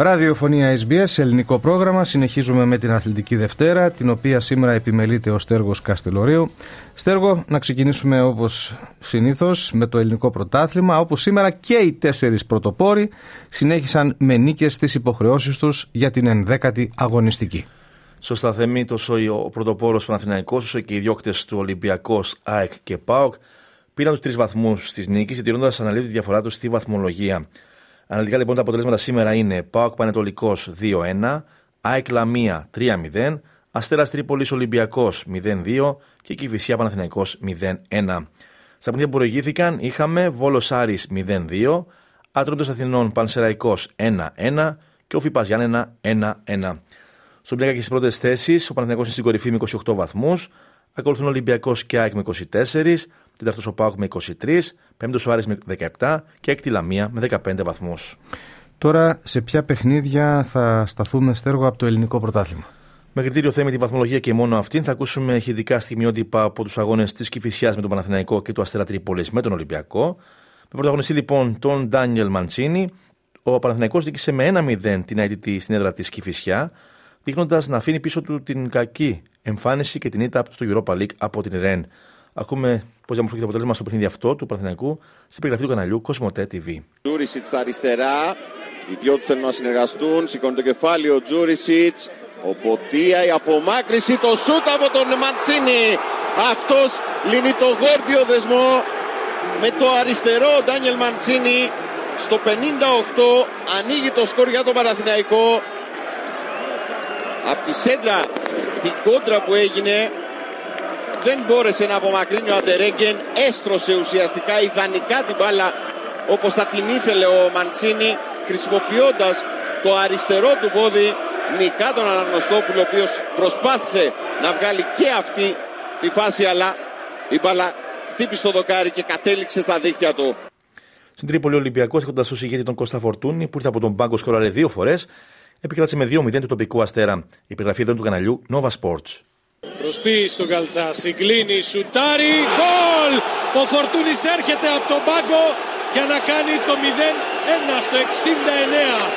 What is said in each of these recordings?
Ραδιοφωνία SBS, ελληνικό πρόγραμμα. Συνεχίζουμε με την Αθλητική Δευτέρα, την οποία σήμερα επιμελείται ο Στέργος Καστελωρίου. Στέργο, να ξεκινήσουμε όπως συνήθως με το ελληνικό πρωτάθλημα, όπου σήμερα και οι τέσσερις πρωτοπόροι συνέχισαν με νίκες στις υποχρεώσεις τους για την ενδέκατη αγωνιστική. Σωστά Θεμή, τόσο ο πρωτοπόρος Παναθηναϊκός, όσο και οι διώκτες του Ολυμπιακός, ΑΕΚ και ΠΑΟΚ πήραν τους τρεις βαθμούς της νίκης, διατηρώντας αναλύει τη διαφορά τους στη βαθμολογία. Αναλυτικά λοιπόν τα αποτελέσματα σήμερα είναι Πάοκ Πανετολικός 2-1, ΑΕΚ Λαμία 3-0, Αστέρας Τρίπολης Ολυμπιακός 0-2 και Κυφυσιά Παναθυναϊκό 0-1. Στα παιχνίδια που προηγήθηκαν είχαμε Βόλος Άρης 0-2, Ατρόντος Αθηνών Πανσεραϊκός 1-1 και ο Φιπα Γιάννενα 1-1. Στον πλέον και στις πρώτες θέσεις, ο Παναθυναϊκό είναι στην κορυφή με 28 βαθμούς, ακολουθούν Ολυμπιακός και ΑΕΚ με 24, τέταρτο ο Πάοκ με 23, πέμπτος ο Άρης με 17 και έκτη Λαμία με 15 βαθμούς. Τώρα, σε ποια παιχνίδια θα σταθούμε στέργο από το ελληνικό πρωτάθλημα; Με κριτήριο θέμα τη βαθμολογία και μόνο αυτήν θα ακούσουμε ηχητικά στιγμιότυπα από τους αγώνες της Κυφυσιάς με τον Παναθηναϊκό και του Αστέρα Τρίπολης με τον Ολυμπιακό. Με πρωταγωνιστή λοιπόν τον Ντάνιελ Μαντσίνη. Ο Παναθηναϊκός δίκησε με 1-0 την αίτητη στην έδρα της Κυφυσιά, δείχνοντας να αφήνει πίσω του την κακή εμφάνιση και την ήττα στο Europa League από την Ρεν. Ακούμε πώς διαμορφώθηκε το αποτέλεσμα στο παιχνίδι αυτό του Παναθηναϊκού στην περιγραφή του καναλιού Κοσμοτέ TV. Τζούρισιτς στα αριστερά. Οι δυο του θέλουν να συνεργαστούν. Σηκώνει το κεφάλι ο Τζούρισιτς. Ο Ποτία, η απομάκρυση, το σούτ από τον Μαντσίνη. Αυτός λύνει το γόρδιο δεσμό με το αριστερό ο Ντάνιελ Μαντσίνη. Στο 58 ανοίγει το σκορ για τον Παναθηναϊκό. Από τη σέντρα την κόντρα που έγινε δεν μπόρεσε να απομακρύνει ο Αντερέγγεν έστρωσε ουσιαστικά ιδανικά την μπάλα όπως θα την ήθελε ο Μαντσίνη χρησιμοποιώντας το αριστερό του πόδι νικά τον Αναγνωστόπουλο ο οποίος προσπάθησε να βγάλει και αυτή τη φάση αλλά η μπάλα χτύπησε το δοκάρι και κατέληξε στα δίχτυα του. Στην Τρίπολη Ολυμπιακός έχοντας ως ηγέτη τον Κώστα Φορτούνη που ήρθε από τον πάγκο σκοράρε δύο φορές, επικράτησε με 2-0 του τοπικού αστέρα. Η περιγραφή εδώ του καναλιού Nova Sports. Προσποιεί στον Καλτσά, συγκλίνει, σουτάρει, γκολ! Ο Φορτούνης έρχεται από τον πάγκο για να κάνει το 0-1 στο 69.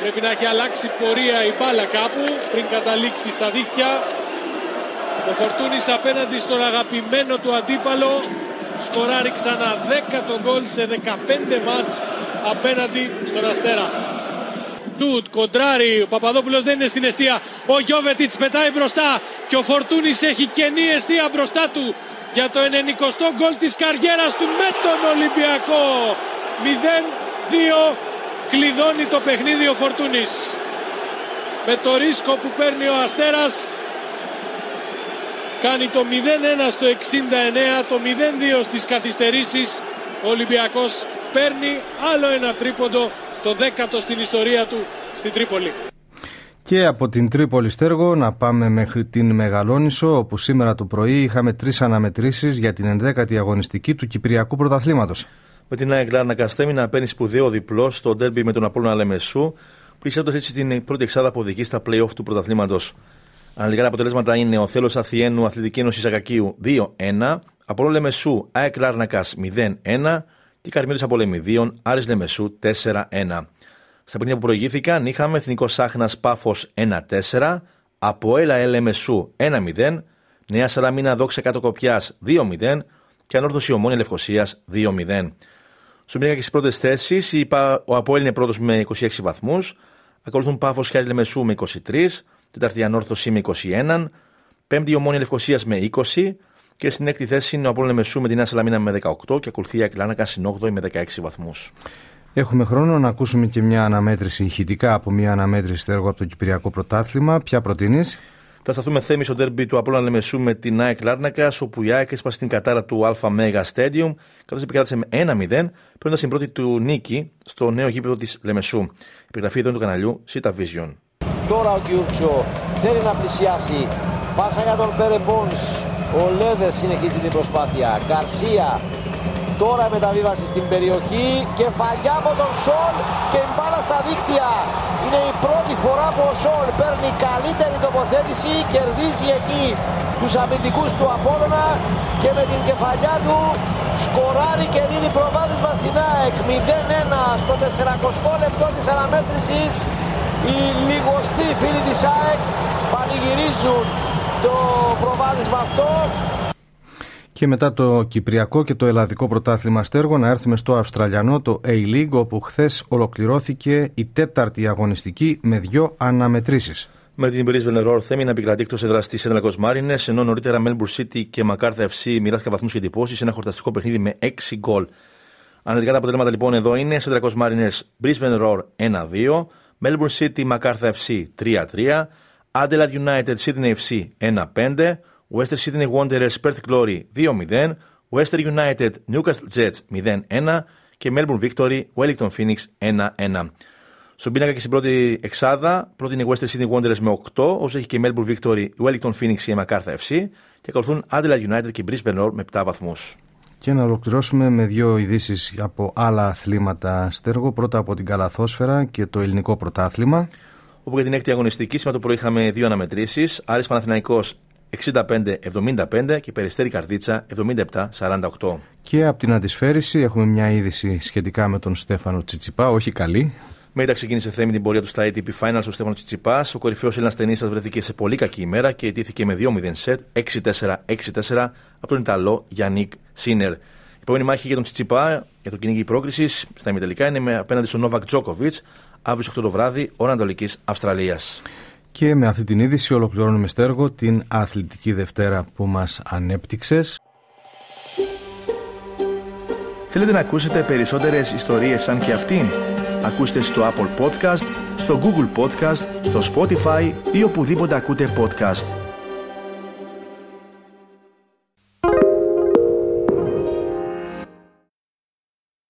Πρέπει να έχει αλλάξει πορεία η μπάλα κάπου πριν καταλήξει στα δίχτυα. Ο Φορτούνης απέναντι στον αγαπημένο του αντίπαλο σκοράρει ξανά 10 το γκολ σε 15 μάτς απέναντι στον Αστέρα. Ντούτ, κοντράρι, ο Παπαδόπουλος δεν είναι στην αιστεία. Ο Γιώβετιτς πετάει μπροστά και ο Φορτούνης έχει κενή αιστεία μπροστά του για το 90ο γκολ της καριέρας του με τον Ολυμπιακό. 0-2 κλειδώνει το παιχνίδι ο Φορτούνης. Με το ρίσκο που παίρνει ο Αστέρας κάνει το 0-1 στο 69, το 0-2 στις καθυστερήσεις. Ο Ολυμπιακός παίρνει άλλο ένα τρίποντο το δέκατο στην ιστορία του στην Τρίπολη. Και από την Τρίπολη Στέργο να πάμε μέχρι την Μεγαλόνισο όπου σήμερα το πρωί είχαμε τρεις αναμετρήσεις για την 11η αγωνιστική του Κυπριακού Πρωταθλήματος. Με την ΑΕΚ Λάρνα Καστέμι να παίρνει σπουδαίο διπλό στο ντέρμπι με τον Απόλλωνα Λεμεσού, πλησιάζοντα έτσι την πρώτη εξάδα που οδηγεί στα playoff του πρωταθλήματος. Αναλυτικά τα αποτελέσματα είναι ο Θέλος Αθιένου Αθλητική Ένωση Ακακίου 2-1, Απόλλωνα Λεμεσού ΑΕΚ Λάρνακας 0-1 και Καρμίλη Απολεμιδίων Άρης Λεμεσού 4-1. Στα παιχνίδια που προηγήθηκαν είχαμε Εθνικό Σάχνα Πάφος 1-4, Αποέλα Ελεμεσού 1-0, Νέα Σαλαμίνα Δόξα Κάτω Κοπιάς 2-0 και Ανόρθωση Ομόνια Λευκοσίας 2-0. Στο μήνα και στις πρώτες θέσεις, ο Αποέλ είναι πρώτος με 26 βαθμούς, ακολουθούν Πάφος και Λεμεσού με 23, Τετάρτη Ανόρθωση με 21, Πέμπτη Ομόνια Λευκοσίας με 20, και στην έκτη θέση είναι ο Απόλλων Μεσού με την Νέα Σαλαμίνα με 18 και ακολουθεί η Ακλάνακα στην 8η με 16 βαθμούς. Έχουμε χρόνο να ακούσουμε και μια αναμέτρηση ηχητικά από μια αναμέτρηση έργο από το Κυπριακό Πρωτάθλημα. Ποια προτείνεις; Θα σταθούμε θέμη στο τέρμπι του Απόλλωνα Λεμεσού με την ΑΕΚ Λάρνακας, όπου η ΑΕΚ έσπασε την κατάρα του Αλφα Μέγα Stadium, καθώς επικράτησε με 1-0, παίρνοντας την πρώτη του νίκη στο νέο γήπεδο της Λεμεσού. Η περιγραφή εδώ του καναλιού Sita Vision. Τώρα ο Κιούρτσο θέλει να πλησιάσει. Πάσα για τον Μπέρε Ο Λέδες συνεχίζει την προσπάθεια. Γκαρσία τώρα μεταβίβαση στην περιοχή. Κεφαλιά από τον Σολ και η μπάλα στα δίχτυα. Είναι η πρώτη φορά που ο Σολ παίρνει καλύτερη τοποθέτηση. Κερδίζει εκεί τους αμυντικούς του Απόλλωνα και με την κεφαλιά του σκοράρει και δίνει προβάδισμα στην ΑΕΚ 0-1 στο 40 λεπτό της αναμέτρησης οι λιγοστοί φίλοι της ΑΕΚ πανηγυρίζουν το προβάδισμα αυτό και μετά το Κυπριακό και το Ελλαδικό Πρωτάθλημα Στέργο να έρθουμε στο Αυστραλιανό, το A-League, όπου χθες ολοκληρώθηκε η τέταρτη αγωνιστική με δύο αναμετρήσεις. Με την Brisbane Roar θέμη να επικρατεί εκτός έδρας της Ένταλακο Μάρινε, ενώ νωρίτερα Melbourne City και Μακάρθα FC μοιράστηκαν βαθμούς και εντυπώσεις σε ένα χορταστικό παιχνίδι με 6 γκολ. Αναλυτικά τα αποτελέσματα λοιπόν εδώ είναι: Ένταλακο Μάρινε Brisbane Roar 1-2, Melbourne City Μακάρθα FC 3-3, Adelaide United Sydney FC 1-5, Western Sydney Wanderers Perth Glory 2-0, Western United Newcastle Jets 0-1 και Melbourne Victory Wellington Phoenix 1-1. Στον πίνακα και στην πρώτη εξάδα, πρώτη είναι η Western Sydney Wanderers με 8, όσο έχει και η Melbourne Victory, Wellington Phoenix και η MacArthur FC και ακολουθούν Adelaide United και Brisbane Roar με 7 βαθμού. Και να ολοκληρώσουμε με δύο ειδήσει από άλλα αθλήματα στέργο. Πρώτα από την Καλαθόσφαιρα και το ελληνικό πρωτάθλημα. Όπου για την έκτη αγωνιστική σήμερα το πρωί είχαμε δύο αναμετρήσεις. Άρης Παναθηναϊκός 65-75 και Περιστέρη Καρδίτσα 77-48. Και από την αντισφαίριση έχουμε μια είδηση σχετικά με τον Στέφανο Τσιτσιπά, όχι καλή. Μετά ξεκίνησε θέμη την πορεία του στα ATP Finals ο Στέφανος Τσιτσιπάς. Ο κορυφαίος Έλληνας ταινίστας βρέθηκε σε πολύ κακή ημέρα και αιτήθηκε με 2-0 σετ 6-4-6-4 από τον Ιταλό Γιάννικ Σίνερ. Η επόμενη μάχη για τον Τσιτσιπά για το κυνήγι πρόκρισης στα ημιτελικά είναι με απέναντι στον Νόβακ Τζόκοβιτς αύριο 8 το βράδυ, ώρα Ανατολικής Αυστραλίας. Και με αυτή την είδηση ολοκληρώνουμε στέργο την αθλητική Δευτέρα που μας ανέπτυξες. Θέλετε να ακούσετε περισσότερες ιστορίες σαν και αυτήν; Ακούστε στο Apple Podcast, στο Google Podcast, στο Spotify ή οπουδήποτε ακούτε podcast.